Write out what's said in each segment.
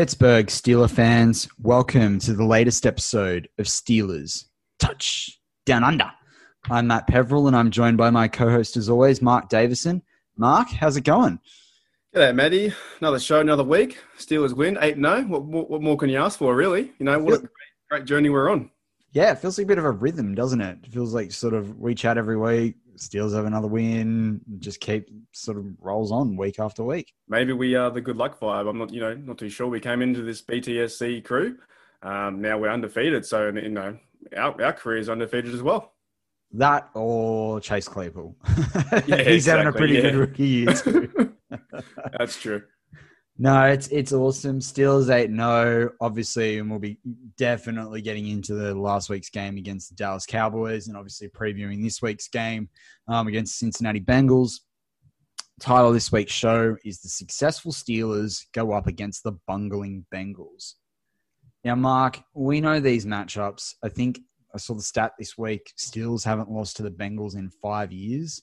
Pittsburgh Steeler fans, welcome to the latest episode of Steelers Touch Down Under. I'm Matt Peverell and I'm joined by my co host, as always, Mark Davison. Mark, how's it going? G'day, Maddie. Another show, another week. Steelers win 8 0. What, what, what, more can you ask for, really? You know, what a great, great journey we're on. Yeah, it feels like a bit of a rhythm, doesn't it? It feels like sort of we chat every week, Steelers have another win, just keep sort of rolls on week after week. Maybe we are the good luck vibe. I'm not, you know, not too sure. We came into this BTSC crew. Um, now we're undefeated, so you know our our career is undefeated as well. That or Chase Claypool. Yeah, He's exactly, having a pretty yeah. good rookie year too. That's true. No, it's it's awesome. Steelers 8 0, obviously, and we'll be definitely getting into the last week's game against the Dallas Cowboys and obviously previewing this week's game um, against Cincinnati Bengals. Title of this week's show is The Successful Steelers Go Up Against the Bungling Bengals. Now, Mark, we know these matchups. I think I saw the stat this week Steelers haven't lost to the Bengals in five years.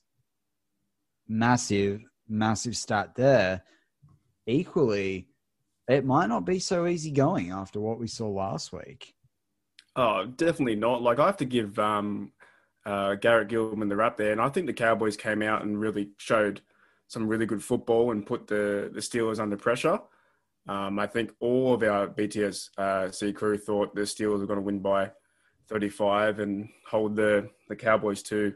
Massive, massive stat there equally, it might not be so easy going after what we saw last week. Oh, definitely not. Like I have to give um, uh, Garrett Gilbert the rap there, and I think the Cowboys came out and really showed some really good football and put the the Steelers under pressure. Um, I think all of our BTS uh, C crew thought the Steelers were going to win by 35 and hold the the Cowboys to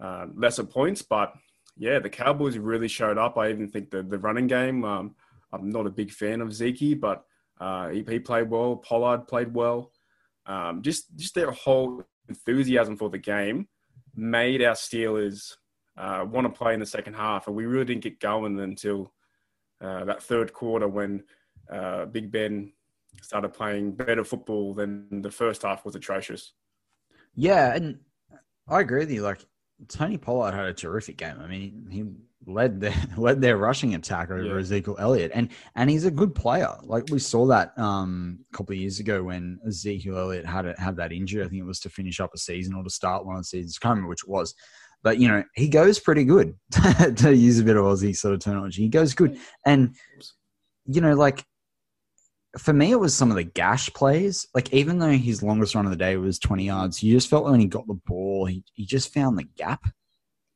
uh, lesser points, but yeah, the Cowboys really showed up. I even think the the running game. Um, I'm not a big fan of Zeke, but uh, he, he, played well. Pollard played well. Um, just just their whole enthusiasm for the game made our Steelers uh, want to play in the second half, and we really didn't get going until uh, that third quarter when uh, Big Ben started playing better football than the first half was atrocious. Yeah, and I agree with you. Like Tony Pollard had a terrific game. I mean, he led their led their rushing attack over yeah. Ezekiel Elliott, and and he's a good player. Like we saw that um, a couple of years ago when Ezekiel Elliott had a, had that injury. I think it was to finish up a season or to start one of the seasons. I can't remember which it was, but you know he goes pretty good. to use a bit of Aussie sort of terminology, he goes good, and you know like for me, it was some of the gash plays. Like even though his longest run of the day was 20 yards, you just felt like when he got the ball, he, he just found the gap.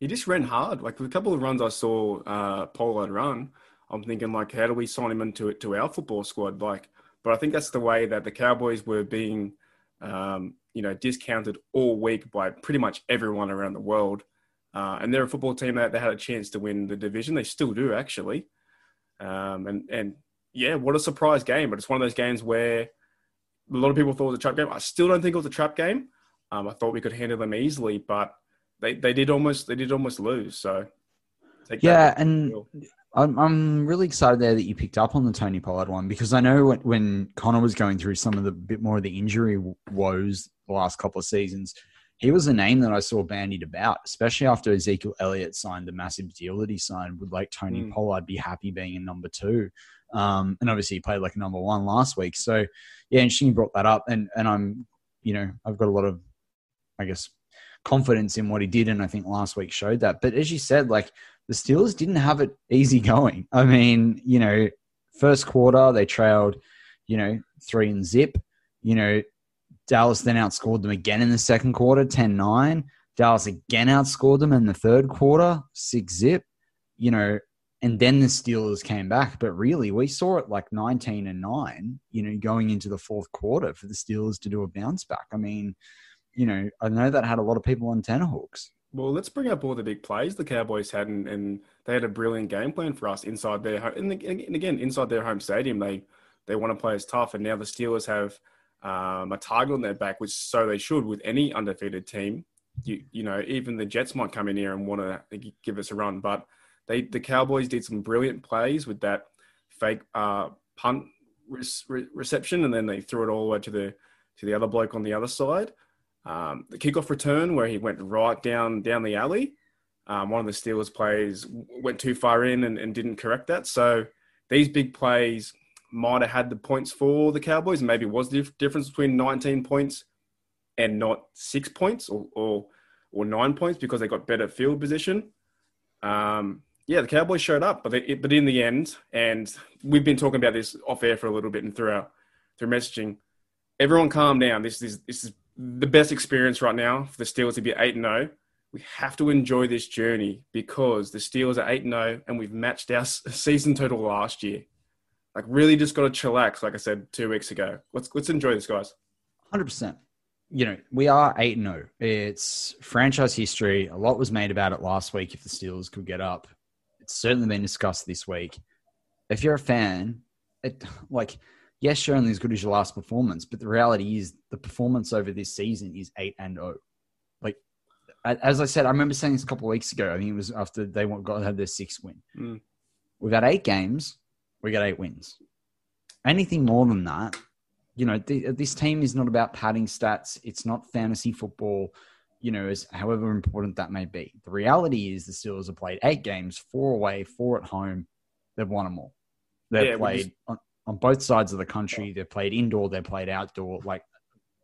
He just ran hard. Like a couple of runs I saw uh, Pollard run, I'm thinking like, how do we sign him into to our football squad? Like, but I think that's the way that the Cowboys were being, um, you know, discounted all week by pretty much everyone around the world. Uh, and they're a football team that they had a chance to win the division. They still do actually. Um, and and yeah, what a surprise game. But it's one of those games where a lot of people thought it was a trap game. I still don't think it was a trap game. Um, I thought we could handle them easily, but they, they did almost they did almost lose. So yeah, and I'm I'm really excited there that you picked up on the Tony Pollard one because I know when, when Conner was going through some of the bit more of the injury woes the last couple of seasons, he was a name that I saw bandied about, especially after Ezekiel Elliott signed the massive deal that he signed. Would like Tony mm. Pollard be happy being in number two? Um, and obviously he played like a number one last week. So yeah, interesting brought that up. And and I'm, you know, I've got a lot of, I guess, confidence in what he did, and I think last week showed that. But as you said, like the Steelers didn't have it easy going. I mean, you know, first quarter they trailed, you know, three and zip. You know, Dallas then outscored them again in the second quarter, 10-9. Dallas again outscored them in the third quarter, six zip. You know, and then the Steelers came back. But really, we saw it like 19 and 9, you know, going into the fourth quarter for the Steelers to do a bounce back. I mean, you know, I know that had a lot of people on tenterhooks. Well, let's bring up all the big plays the Cowboys had, and, and they had a brilliant game plan for us inside their home. And, and again, inside their home stadium, they they want to play as tough. And now the Steelers have um, a target on their back, which so they should with any undefeated team. You you know, even the Jets might come in here and want to give us a run, but they the Cowboys did some brilliant plays with that fake uh, punt re- reception, and then they threw it all the way to the to the other bloke on the other side. Um, the kickoff return where he went right down down the alley. Um, one of the Steelers plays went too far in and, and didn't correct that. So these big plays might have had the points for the Cowboys, and maybe was the difference between 19 points and not six points or or, or nine points because they got better field position. Um, yeah, the Cowboys showed up, but but in the end, and we've been talking about this off air for a little bit and through our through messaging. Everyone, calm down. This is this is the best experience right now for the Steelers to be eight and zero. We have to enjoy this journey because the Steelers are eight and zero, and we've matched our season total last year. Like, really, just got to chillax. Like I said two weeks ago. Let's let's enjoy this, guys. Hundred percent. You know, we are eight and zero. It's franchise history. A lot was made about it last week. If the Steelers could get up, it's certainly been discussed this week. If you're a fan, it like yes, you're only as good as your last performance, but the reality is the performance over this season is eight and zero. Like as I said, I remember saying this a couple of weeks ago. I think it was after they got have their sixth win. Mm. We've had eight games. We got eight wins. Anything more than that, you know, th- this team is not about padding stats. It's not fantasy football you know, as however important that may be. The reality is the Steelers have played eight games, four away, four at home. They've won them all. They've yeah, played just... on, on both sides of the country. They've played indoor, they've played outdoor. Like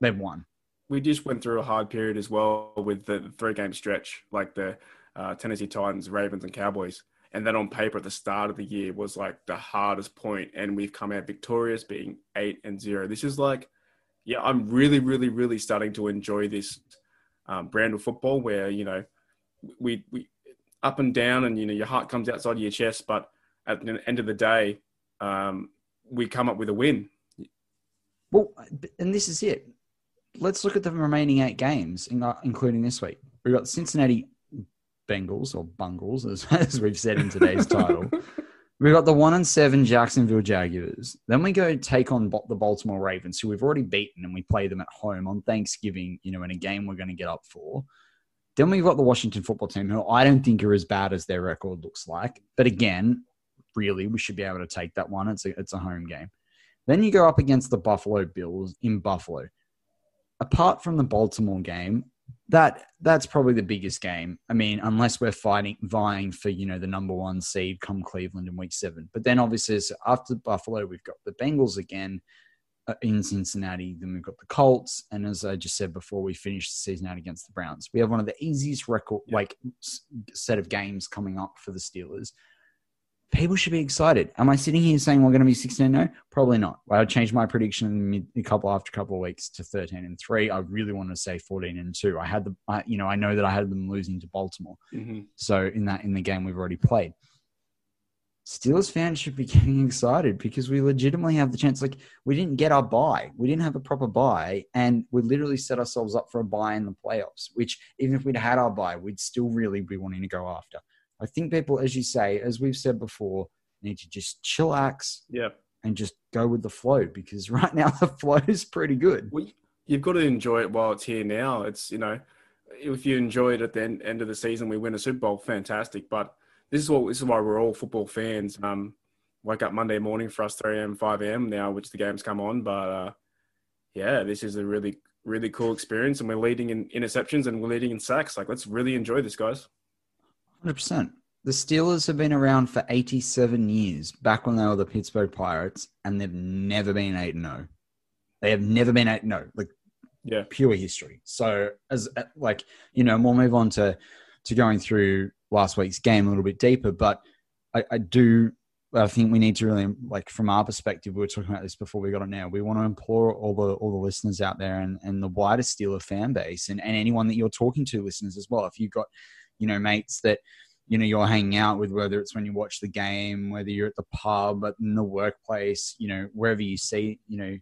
they've won. We just went through a hard period as well with the three game stretch, like the uh, Tennessee Titans, Ravens, and Cowboys. And then on paper at the start of the year was like the hardest point, and we've come out victorious, being eight and zero. This is like, yeah, I'm really, really, really starting to enjoy this um, brand of football where you know we we up and down and you know your heart comes outside of your chest, but at the end of the day, um, we come up with a win. Well, and this is it. Let's look at the remaining eight games, including this week. We've got Cincinnati Bengals or Bungles, as, as we've said in today's title. We've got the one and seven Jacksonville Jaguars. Then we go take on the Baltimore Ravens, who we've already beaten, and we play them at home on Thanksgiving. You know, in a game we're going to get up for. Then we've got the Washington football team, who I don't think are as bad as their record looks like. But again, really, we should be able to take that one. It's a, it's a home game. Then you go up against the Buffalo Bills in Buffalo. Apart from the Baltimore game, that that's probably the biggest game. I mean, unless we're fighting vying for you know the number one seed come Cleveland in week seven. But then obviously after Buffalo, we've got the Bengals again uh, in Cincinnati. Then we've got the Colts, and as I just said before, we finished the season out against the Browns. We have one of the easiest record like set of games coming up for the Steelers people should be excited. Am I sitting here saying we're going to be 16 0? Probably not. I would change my prediction a couple after a couple of weeks to 13 and 3. I really want to say 14 and 2. I had the, I, you know, I know that I had them losing to Baltimore. Mm-hmm. So in that, in the game we've already played. Steelers fans should be getting excited because we legitimately have the chance. Like, we didn't get our bye. We didn't have a proper bye, and we literally set ourselves up for a bye in the playoffs, which, even if we'd had our bye, we'd still really be wanting to go after. I think people, as you say, as we've said before, need to just chillax. Yeah. And just go with the flow because right now the flow is pretty good. Well, you've got to enjoy it while it's here now. It's, you know, if you enjoy it at the end, end of the season, we win a Super Bowl, fantastic. But this is what this is why we're all football fans. Um, wake up Monday morning for us 3 a.m., 5 a.m. now, which the games come on. But uh, yeah, this is a really, really cool experience. And we're leading in interceptions and we're leading in sacks. Like, let's really enjoy this, guys. 100%. The Steelers have been around for 87 years, back when they were the Pittsburgh Pirates, and they've never been 8 0. They have never been 8 0. Like, yeah, pure history. So, as uh, like, you know, we'll move on to, to going through last week's game a little bit deeper, but I, I do I think we need to really like from our perspective, we were talking about this before we got on now. We want to implore all the all the listeners out there and, and the wider Steeler fan base and, and anyone that you're talking to, listeners as well. If you've got you know, mates that, you know, you're hanging out with, whether it's when you watch the game, whether you're at the pub, in the workplace, you know, wherever you see, you know,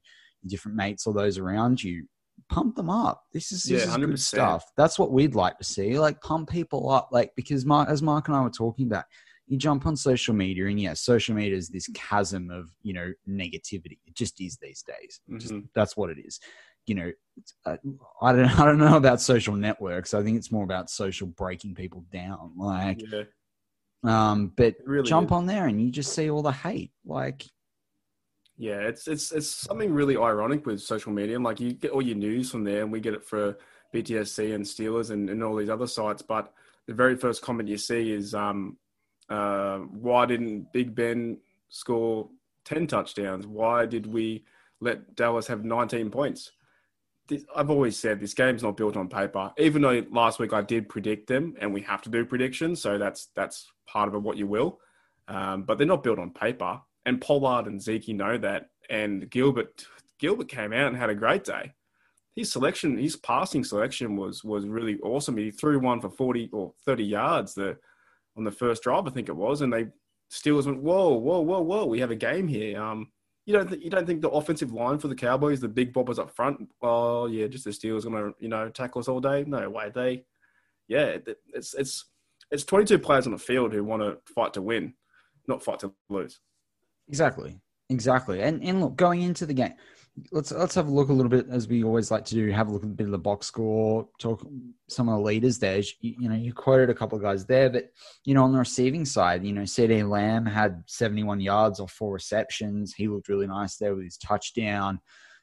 different mates or those around you, pump them up. This is, this yeah, is good stuff. That's what we'd like to see. Like pump people up, like because Mark, as Mark and I were talking about, you jump on social media and yeah, social media is this chasm of you know negativity. It just is these days. Mm-hmm. Just, that's what it is you know, uh, I don't I don't know about social networks. I think it's more about social breaking people down. Like, yeah. um, but really jump is. on there and you just see all the hate. Like, yeah, it's it's it's something really ironic with social media. Like, you get all your news from there, and we get it for BTSC and Steelers and, and all these other sites. But the very first comment you see is, um, uh, why didn't Big Ben score ten touchdowns? Why did we let Dallas have 19 points? This, I've always said this game's not built on paper. Even though last week I did predict them, and we have to do predictions, so that's that's part of it, what you will. Um, but they're not built on paper. And Pollard and Zeke know that. And Gilbert Gilbert came out and had a great day. His selection, his passing selection was was really awesome. He threw one for forty or thirty yards the on the first drive, I think it was, and they Steelers went, whoa, whoa, whoa, whoa, we have a game here. Um, you don't th- you don't think the offensive line for the Cowboys, the big boppers up front, oh yeah, just the Steelers gonna you know tackle us all day? No way. They, yeah, it's it's it's 22 players on the field who want to fight to win, not fight to lose. Exactly, exactly. And and look, going into the game, let's let's have a look a little bit as we always like to do. Have a look at a bit of the box score. Talk some of the leaders there. You, you, know, you quoted a couple of guys there, but you know, on the receiving side, you know, CeeDee Lamb had 71 yards or four receptions. He looked really nice there with his touchdown.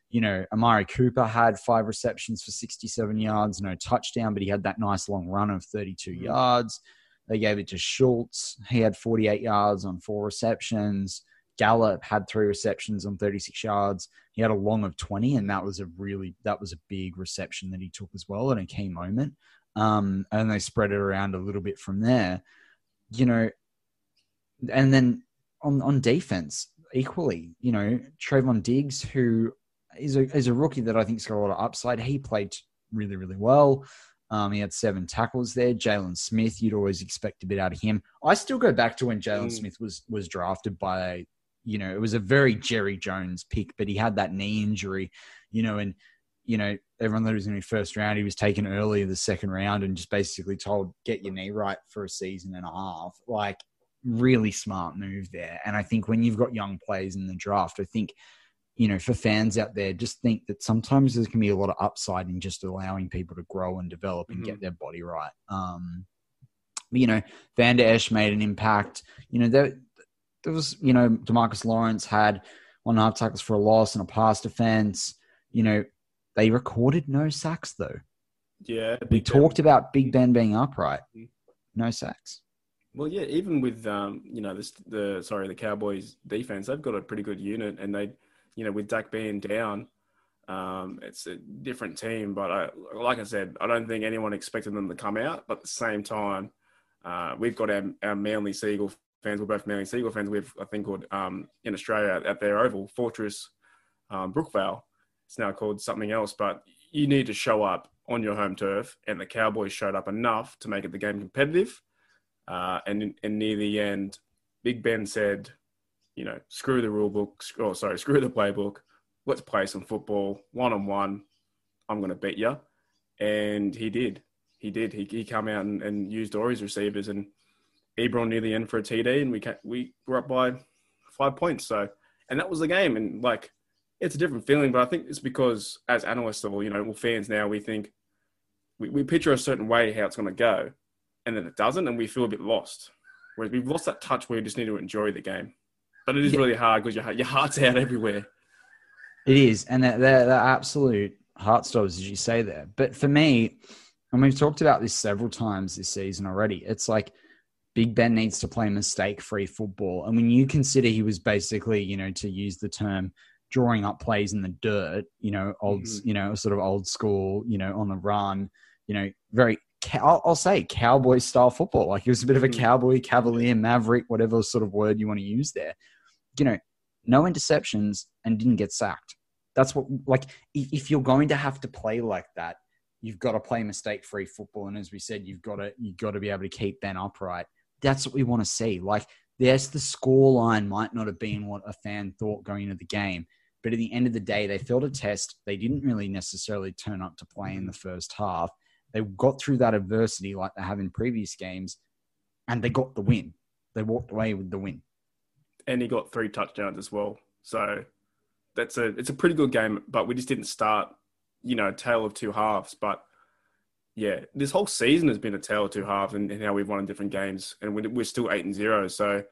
You know, Amari Cooper had five receptions for 67 yards, no touchdown, but he had that nice long run of 32 mm-hmm. yards. They gave it to Schultz. He had 48 yards on four receptions. Gallup had three receptions on 36 yards. He had a long of 20, and that was a really that was a big reception that he took as well in a key moment. Um, and they spread it around a little bit from there. You know, and then on on defense, equally, you know, Trevon Diggs, who is a is a rookie that I think's got a lot of upside. He played really, really well. Um, he had seven tackles there. Jaylon Smith, you'd always expect a bit out of him. I still go back to when Jaylon mm. Smith was was drafted by you know, it was a very Jerry Jones pick, but he had that knee injury, you know, and, you know, everyone thought he was going to be first round. He was taken early in the second round and just basically told, get your knee right for a season and a half. Like, really smart move there. And I think when you've got young players in the draft, I think, you know, for fans out there, just think that sometimes there can be a lot of upside in just allowing people to grow and develop and mm-hmm. get their body right. Um, you know, Vander Esch made an impact. You know, there, there was, you know, Demarcus Lawrence had one and a half tackles for a loss and a pass defense. You know, they recorded no sacks though. Yeah. We talked ben. about Big Ben being upright. Mm-hmm. No sacks. Well, yeah, even with um, you know, this the sorry, the Cowboys defense, they've got a pretty good unit and they you know, with Dak being down, um, it's a different team. But I, like I said, I don't think anyone expected them to come out. But at the same time, uh, we've got our, our Manly Sea Eagle fans, we're both Manly Sea Eagle fans. We have a thing called um, in Australia at their oval, Fortress um, Brookvale. It's now called something else, but you need to show up on your home turf, and the Cowboys showed up enough to make it the game competitive. Uh, and, and near the end, Big Ben said, you know, screw the rule book, oh, sorry, screw the playbook. Let's play some football one on one. I'm going to beat you. And he did. He did. He, he come out and, and used all his receivers and – Ebron near the end for a TD, and we we were up by five points. So, and that was the game. And like, it's a different feeling, but I think it's because as analysts or you know, well, fans now, we think we, we picture a certain way how it's going to go, and then it doesn't, and we feel a bit lost. Whereas we've lost that touch where you just need to enjoy the game. But it is yeah. really hard because your your heart's out everywhere. It is, and they're, they're, they're absolute heart stoppers, as you say there. But for me, and we've talked about this several times this season already, it's like Big Ben needs to play mistake free football. And when you consider he was basically, you know, to use the term, drawing up plays in the dirt, you know, old, mm-hmm. you know, sort of old school, you know, on the run, you know, very, I'll, I'll say cowboy style football. Like he was a bit of a mm-hmm. cowboy, cavalier, maverick, whatever sort of word you want to use there. You know, no interceptions and didn't get sacked. That's what, like, if you're going to have to play like that, you've got to play mistake free football. And as we said, you've got to, you've got to be able to keep Ben upright that's what we want to see. Like, yes, the score line might not have been what a fan thought going into the game, but at the end of the day, they failed a test. They didn't really necessarily turn up to play in the first half. They got through that adversity like they have in previous games, and they got the win. They walked away with the win. And he got three touchdowns as well. So that's a it's a pretty good game, but we just didn't start, you know, tale of two halves. But yeah, this whole season has been a tale of two halves and, and how we've won in different games, and we're still eight and zero. So,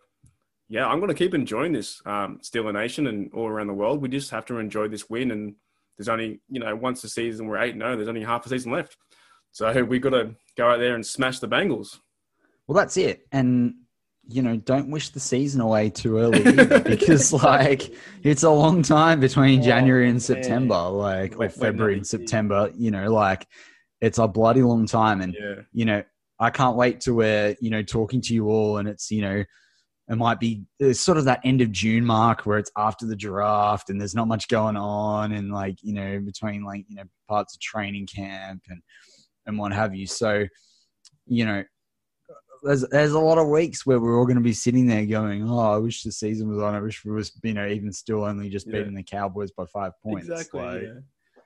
yeah, I'm going to keep enjoying this um, Steeler Nation and all around the world. We just have to enjoy this win, and there's only you know once the season we're eight zero, there's only half a season left, so we've got to go out there and smash the Bengals. Well, that's it, and you know, don't wish the season away too early because like it's a long time between Oh, January and. September, like or Wait, wait, February and September. You know, like it's a bloody long time, and Yeah. you know, I can't wait to where you know talking to you all, and it's you know. It might be it's sort of that end of June mark where it's after the draft and there's not much going on and like you know between like you know parts of training camp and and what have you. So, you know, there's there's a lot of weeks where we're all going to be sitting there going, "Oh, I wish the season was on. I wish we was you know even still only just Yeah. beating the Cowboys by five points." Exactly. Like, yeah.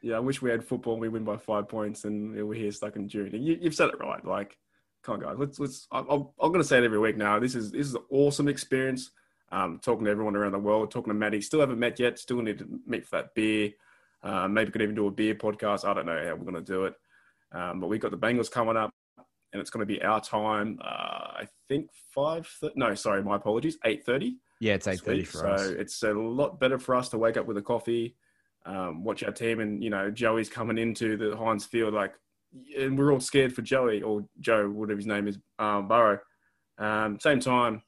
Yeah, I wish we had football and we win by five points and we're here stuck in June. And you, you've said it right. Like, come on, guys. Let's let's. I- I'm, I'm going to say it every week now. This is this is an awesome experience. Um, talking to everyone around the world, talking to Maddie. Still haven't met yet. Still need to meet for that beer. Uh, maybe could even do a beer podcast. I don't know how we're going to do it. Um, but we've got the Bengals coming up, and it's going to be our time. Uh, I think five. No, sorry, my apologies. Eight thirty yeah, it's eight thirty for so us. So it's a lot better for us to wake up with a coffee, um, watch our team, and you know Joey's coming into the Heinz Field like, and we're all scared for Joey or Joe, whatever his name is, um, Burrow. Um, same time,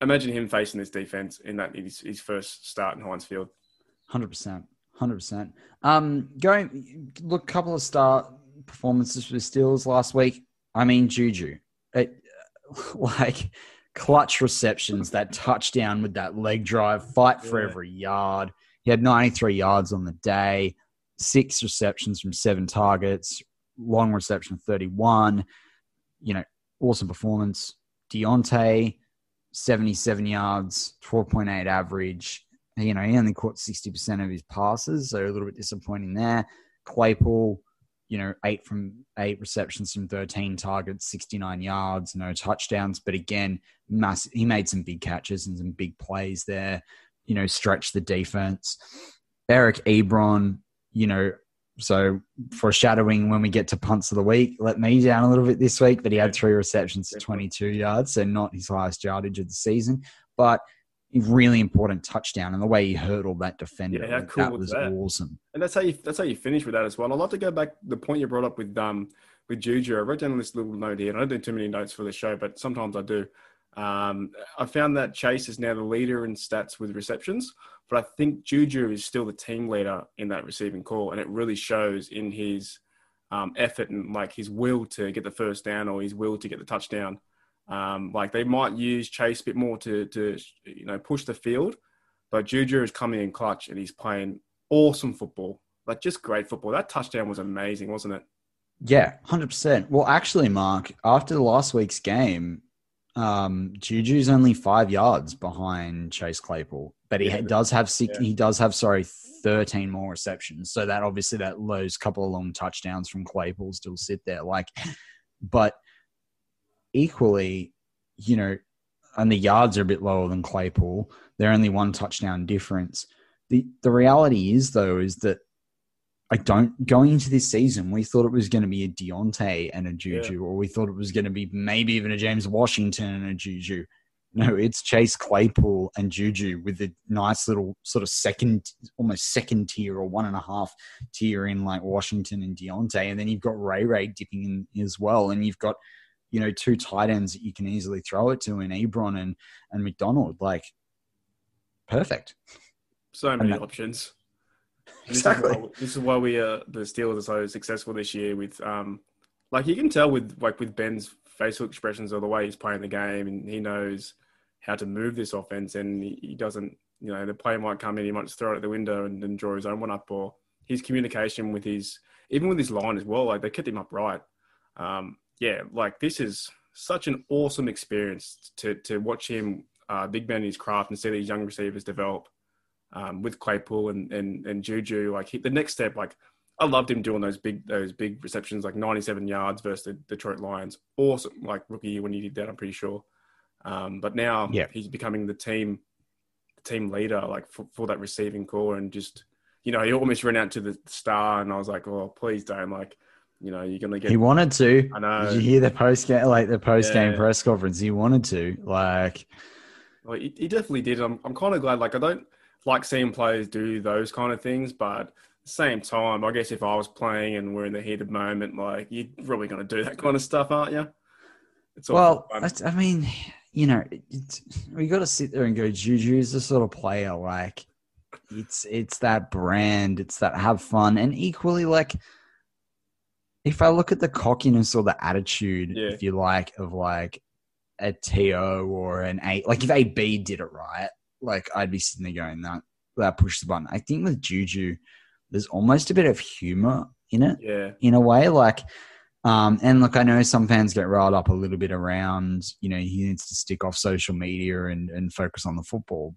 imagine him facing this defense in that his, his first start in Heinz Field. Hundred percent, hundred percent. Um, going look, couple of star performances for the Steelers last week. I mean, Juju, it, like clutch receptions, that touchdown with that leg drive, fight for Yeah. every yard. He had ninety three yards on the day, six receptions from seven targets, long reception thirty one. You know, awesome performance. Diontae, seventy seven yards, twelve point eight average you know, he only caught 60% of his passes, so a little bit disappointing there. Claypool, you know, eight from eight receptions from 13 targets, 69 yards, no touchdowns. But again, he made some big catches and some big plays there, you know, stretch the defense. Eric Ebron, you know, so foreshadowing when we get to punts of the week, let me down a little bit this week, but he had three receptions to 22 yards, so not his highest yardage of the season. But a really important touchdown and the way he hurdled that defender. Yeah, how that cool was was that? awesome. And that's how you that's how you finish with that as well. I'd like to go back the point you brought up with um with Juju. I wrote down this little note here, and I don't do too many notes for the show, but sometimes I do. Um, I found that Chase is now the leader in stats with receptions, but I think Juju is still the team leader in that receiving call, and it really shows in his um, effort and like his will to get the first down or his will to get the touchdown. Um, like they might use Chase a bit more to to you know push the field, but Juju is coming in clutch and he's playing awesome football, like just great football. That touchdown was amazing, wasn't it? Yeah, hundred percent. Well, actually, Mark, after last week's game, um, Juju's only five yards behind Chase Claypool, but he Yeah. does have six. Yeah. He does have sorry, thirteen more receptions. So that obviously that those couple of long touchdowns from Claypool still sit there. Like, but equally, you know, and the yards are a bit lower than Claypool. They're only one touchdown difference. The the reality is though is that I don't going into this season, we thought it was going to be a Diontae and a Juju, or we thought it was going to be maybe even a James Washington and a Juju. No, it's Chase Claypool and Juju with a nice little sort of second, almost second tier or one and a half tier in like Washington and Diontae. And then you've got Ray Ray dipping in as well. And you've got, you know, two tight ends that you can easily throw it to in Ebron and, and McDonald. Like, perfect. So many that- options. Exactly. This is why, this is why we uh, the Steelers are so successful this year. With um, like you can tell with like with Ben's facial expressions or the way he's playing the game, and he knows how to move this offense, and he, he doesn't. You know, the player might come in, he might just throw it at the window and then draw his own one up, or his communication with his even with his line as well. Like they kept him upright. Um, yeah, like this is such an awesome experience to to watch him uh, big man in his craft and see these young receivers develop um, with Claypool and, and, and Juju. Like he, the next step, like I loved him doing those big those big receptions, like 97 yards versus the Detroit Lions. Awesome, like rookie year when he did that, I'm pretty sure. Um, but now Yeah. he's becoming the team team leader, like for, for that receiving corps, and just you know he almost ran out to the star, and I was like, oh please don't, like you know you're gonna get. He wanted to. I know. Did you hear the post game, like the post game Yeah. press conference? He wanted to. Like, Well, he, he definitely did. I'm, I'm kind of glad. Like, I don't like seeing players do those kind of things, but at the same time, I guess if I was playing and we're in the heated moment, like, you're probably going to do that kind of stuff, aren't you? It's all well. I, I mean, you know, we got to sit there and go, Juju's the sort of player like it's it's that brand, it's that have fun, and equally like if I look at the cockiness or the attitude, Yeah. if you like, of like a TO or an A, like if AB did it right, like I'd be sitting there going that that push the button. I think with Juju, there's almost a bit of humor in it Yeah. in a way. Like, um, and look, I know some fans get riled up a little bit around, you know, he needs to stick off social media and, and focus on the football.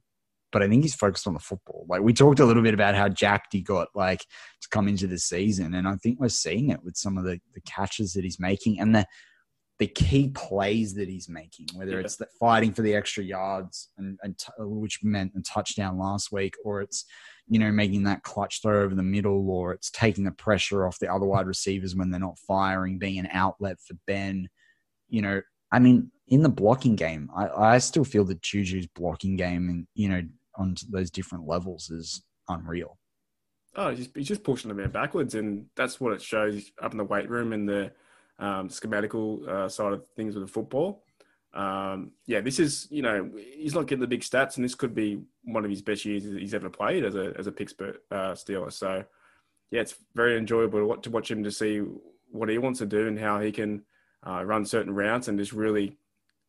But I think he's focused on the football. Like we talked a little bit about how jacked he got, like to come into the season, and I think we're seeing it with some of the, the catches that he's making and the the key plays that he's making, whether Yeah. it's the fighting for the extra yards and, and t- which meant a touchdown last week, or it's you know, making that clutch throw over the middle, or it's taking the pressure off the other wide receivers when they're not firing, being an outlet for Ben. You know, I mean, in the blocking game, I, I still feel that Juju's blocking game and, you know, on those different levels is unreal. Oh, he's just, he's just pushing the man backwards, and that's what it shows up in the weight room and the um, schematical uh, side of things with the football. Um, yeah, this is you know he's not getting the big stats, and this could be one of his best years he's ever played as a as a Pittsburgh uh, Steeler. So yeah, it's very enjoyable to watch, him to see what he wants to do and how he can uh, run certain routes and just really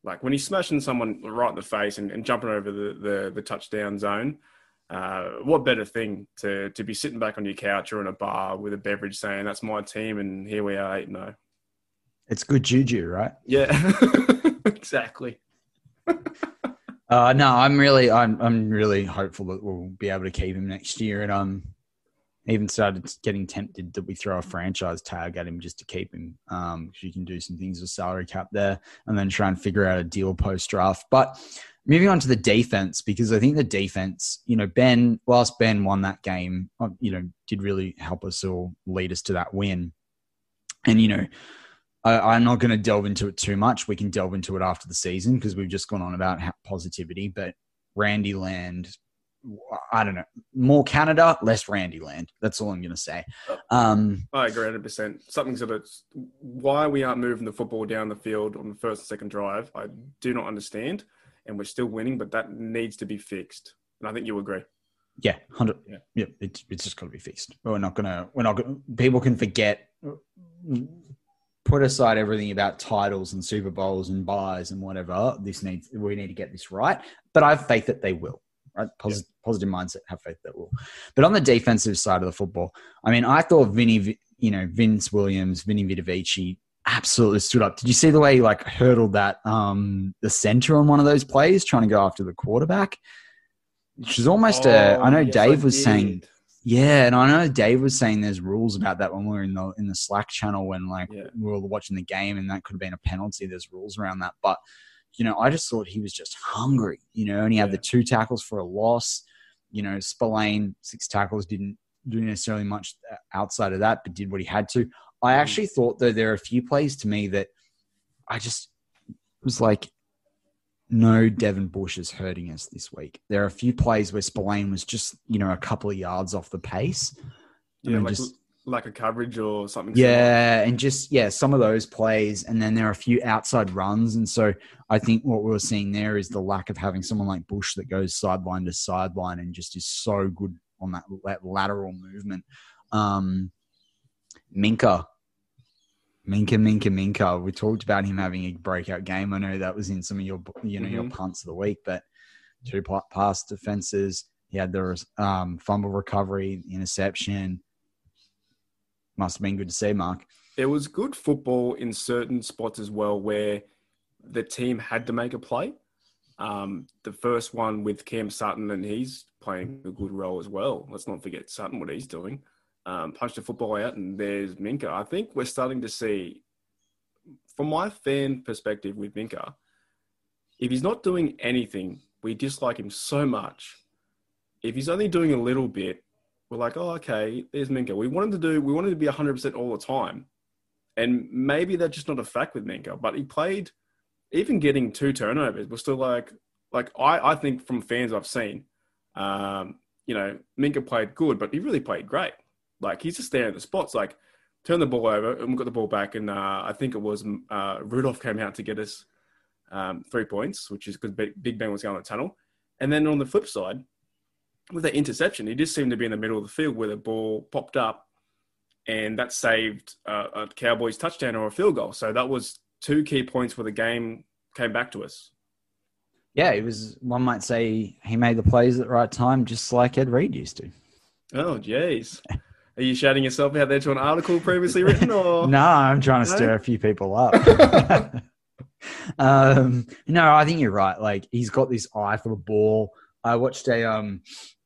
like when he's smashing someone right in the face and, and jumping over the, the the touchdown zone. Uh, what better thing to to be sitting back on your couch or in a bar with a beverage saying that's my team and here we are eight no It's good juju, right? yeah exactly Uh, no, I'm really, I'm, I'm really hopeful that we'll be able to keep him next year. And I'm even started getting tempted that we throw a franchise tag at him just to keep him. Um, you can do some things with salary cap there, and then try and figure out a deal post draft. But moving on to the defense, because I think the defense, you know, Ben, whilst Ben won that game, uh, you know, did really help us or lead us to that win. And you know, I, I'm not going to delve into it too much. We can delve into it after the season because we've just gone on about positivity. But Randy Land, I don't know, more Canada, less Randy Land. That's all I'm going to say. Um, I agree 100%. Something sort of why we aren't moving the football down the field on the first and second drive, I do not understand. And we're still winning, but that needs to be fixed. And I think you agree. yeah, hundred. Yeah. Yeah, it's it's just got to be fixed. We're not gonna. We're not. Gonna, people can forget. Put aside everything about titles and Super Bowls and byes and whatever. This needs. We need to get this right. But I have faith that they will. Right, Posit- positive mindset. Have faith that will. But on the defensive side of the football, I mean, I thought Vinny, you know, Vince Williams, Vinny Vitavici, absolutely stood up. Did you see the way he like hurdled that um the center on one of those plays, trying to go after the quarterback? Which is almost a. I know Oh, yes, Dave I was saying did. Yeah, and I know Dave was saying there's rules about that when we were in the in the Slack channel when like Yeah. we were watching the game and that could have been a penalty. There's rules around that, but you know, I just thought he was just hungry. You know, and he had the two tackles for a loss. You know, Spillane six tackles didn't do necessarily much uh, outside of that, but did what he had to. I Mm. actually thought though there are a few plays to me that I just was like, no, Devin Bush is hurting us this week. There are a few plays where Spillane was just, you know, a couple of yards off the pace. Yeah, like just- lack of coverage or something. similar. Yeah, and just yeah, some of those plays, and then there are a few outside runs, and so I think what we're seeing there is the lack of having someone like Bush that goes sideline to sideline and just is so good on that, that lateral movement. Um, Minkah, Minkah, Minkah, Minkah. We talked about him having a breakout game. I know that was in some of your you know your Mhm. punts of the week, but two pa- pass defenses. He had the um, fumble recovery, interception. Must have been good to see, Mark. It was good football in certain spots as well where the team had to make a play. Um, the first one with Cam Sutton, and he's playing a good role as well. Let's not forget Sutton, what he's doing. Um, punch the football out, and there's Minkah. I think we're starting to see, from my fan perspective with Minkah, if he's not doing anything, we dislike him so much. If he's only doing a little bit, we're like, oh, okay, there's Minkah. We want him to do, we want him to be 100% all the time. And maybe that's just not a fact with Minkah, but he played, even getting two turnovers, we're still like, like I, I think from fans I've seen, um, you know, Minkah played good, but he really played great. Like he's just there in the spots, like turn the ball over and we got the ball back. And uh, I think it was uh, Rudolph came out to get us um, three points, which is because Big Ben was going to tunnel. And then on the flip side, with that interception, he just seemed to be in the middle of the field where the ball popped up, and that saved uh, a Cowboys touchdown or a field goal. So that was two key points where the game came back to us. Yeah, it was. One might say he made the plays at the right time, just like Ed Reed used to. Oh, jeez. Are you shouting yourself out there to an article previously written, or no? I'm trying to no? stir a few people up. um, no, I think you're right. Like he's got this eye for the ball. I watched a um,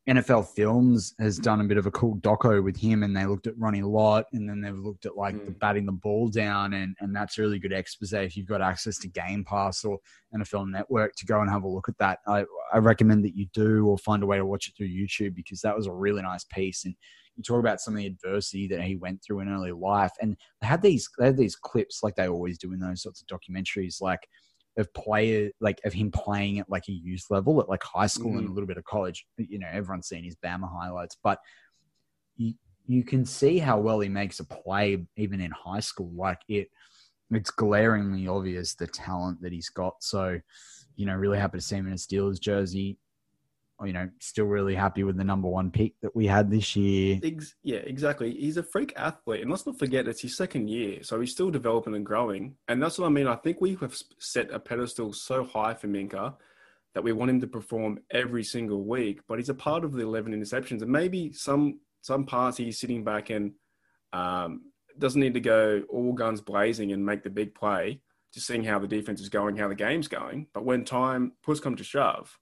NFL Films has done a bit of a cool doco with him, and they looked at Ronnie Lott, and then they've looked at like mm. the batting the ball down, and and that's really good expose if you've got access to Game Pass or NFL Network to go and have a look at that. I I recommend that you do, or find a way to watch it through YouTube because that was a really nice piece, and you talk about some of the adversity that he went through in early life, and they had these they had these clips like they always do in those sorts of documentaries, like of player like of him playing at like a youth level at like high school mm. and a little bit of college. You know, everyone's seen his Bama highlights, but you you can see how well he makes a play even in high school. Like it, it's glaringly obvious the talent that he's got. So, you know, really happy to see him in a Steelers jersey you know, still really happy with the number one pick that we had this year. Yeah, exactly. He's a freak athlete, and let's not forget it's his second year, so he's still developing and growing. And that's what I mean. I think we have set a pedestal so high for Minkah that we want him to perform every single week. But he's a part of the eleven interceptions, and maybe some some parts he's sitting back and um, doesn't need to go all guns blazing and make the big play. Just seeing how the defense is going, how the game's going. But when time push come to shove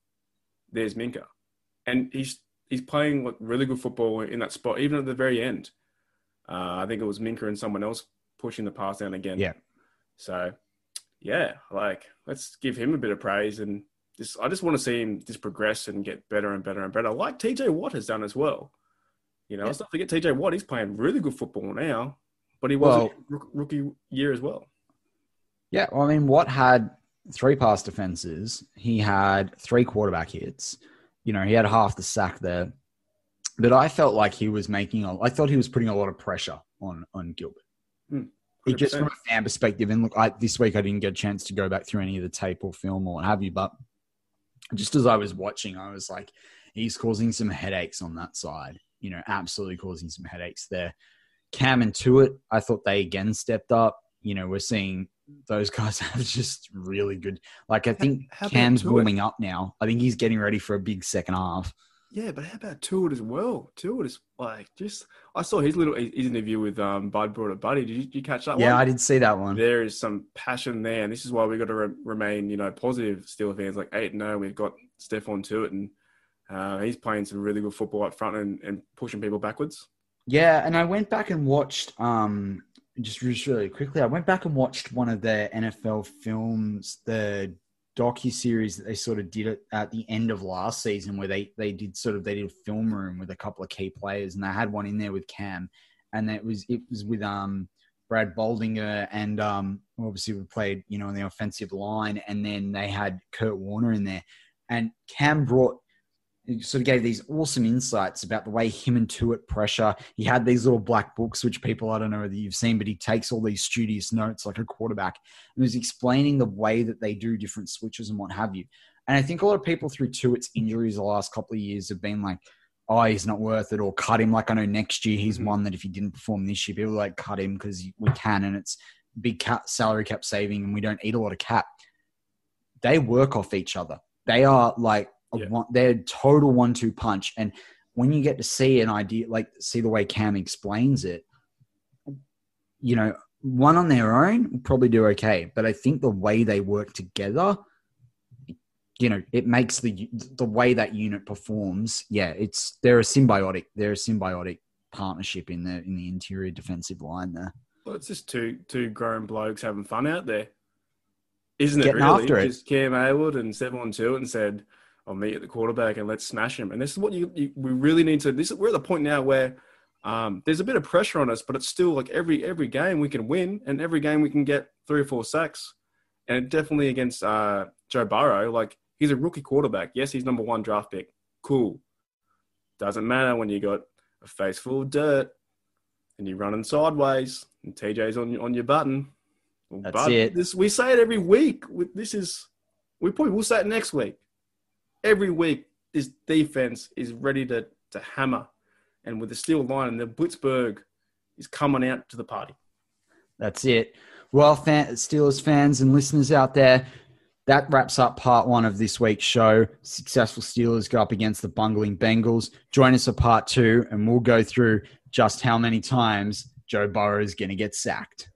there's Minkah. and he's he's playing like really good football in that spot, even at the very end. Uh, I think it was Minkah and someone else pushing the pass down again. Yeah. So, yeah, like let's give him a bit of praise and just I just want to see him just progress and get better and better and better, like TJ Watt has done as well. You know, yeah. let's not forget TJ Watt. He's playing really good football now, but he was well, rookie year as well. Yeah, well, I mean, Watt had three pass defenses. He had three quarterback hits. You know, he had half the sack there. But I felt like he was making a, I thought he was putting a lot of pressure on on Gilbert. Mm, it just from a fan perspective, and look, I, this week I didn't get a chance to go back through any of the tape or film or what have you, but just as I was watching, I was like, he's causing some headaches on that side. You know, absolutely causing some headaches there. Cam and Tuitt, I thought they again stepped up. You know, we're seeing those guys have just really good. Like I think how, how Cam's warming up now. I think he's getting ready for a big second half. Yeah, but how about Tuitt as well? Tuitt is like just. I saw his little his interview with um, Bud brought a buddy. Did you, did you catch that? Yeah, one? I did see that one. There is some passion there, and this is why we got to re- remain, you know, positive. Steelers fans like eight. No, we've got Stephon Tuitt, and uh, he's playing some really good football up front and, and pushing people backwards. Yeah, and I went back and watched um, just really quickly, I went back and watched one of the NFL films, the docu series that they sort of did at the end of last season, where they they did sort of they did a film room with a couple of key players, and they had one in there with Cam, and it was it was with um Brad Baldinger and um obviously we played you know on the offensive line, and then they had Kurt Warner in there, and Cam brought he sort of gave these awesome insights about the way him and Tuitt pressure. He had these little black books, which people I don't know whether you've seen, but he takes all these studious notes like a quarterback and was explaining the way that they do different switches and what have you. And I think a lot of people through Tuitt's injuries the last couple of years have been like, oh, he's not worth it, or cut him. Like I know next year he's mm-hmm. one that if he didn't perform this year, people like cut him because we can, and it's big cap, salary cap saving, and we don't eat a lot of cap. They work off each other. They are like yeah. one, they're total one-two punch. And when you get to see an idea, like see the way Cam explains it, you know, one on their own will probably do okay. But I think the way they work together, you know, it makes the the way that unit performs. Yeah, it's they're a symbiotic. They're a symbiotic partnership in the in the interior defensive line there. Well, it's just two two grown blokes having fun out there, isn't it? Getting really, after it. just Cam Heyward and Stephon Tuitt and said, on me at the quarterback and let's smash him. And this is what you, you we really need to. This we're at the point now where um, there's a bit of pressure on us, but it's still like every every game we can win, and every game we can get three or four sacks. And definitely against uh, Joe Burrow, like he's a rookie quarterback. Yes, he's number one draft pick. Cool. Doesn't matter when you got a face full of dirt and you're running sideways and TJ's on on your button. That's it. This we say it every week. This is We probably will say it next week. Every week, this defense is ready to, to hammer. And with the steel line, and the Blitzburgh is coming out to the party. That's it. Well, fan, Steelers fans and listeners out there, that wraps up part one of this week's show. Successful Steelers go up against the bungling Bengals. Join us for part two, and we'll go through just how many times Joe Burrow is going to get sacked.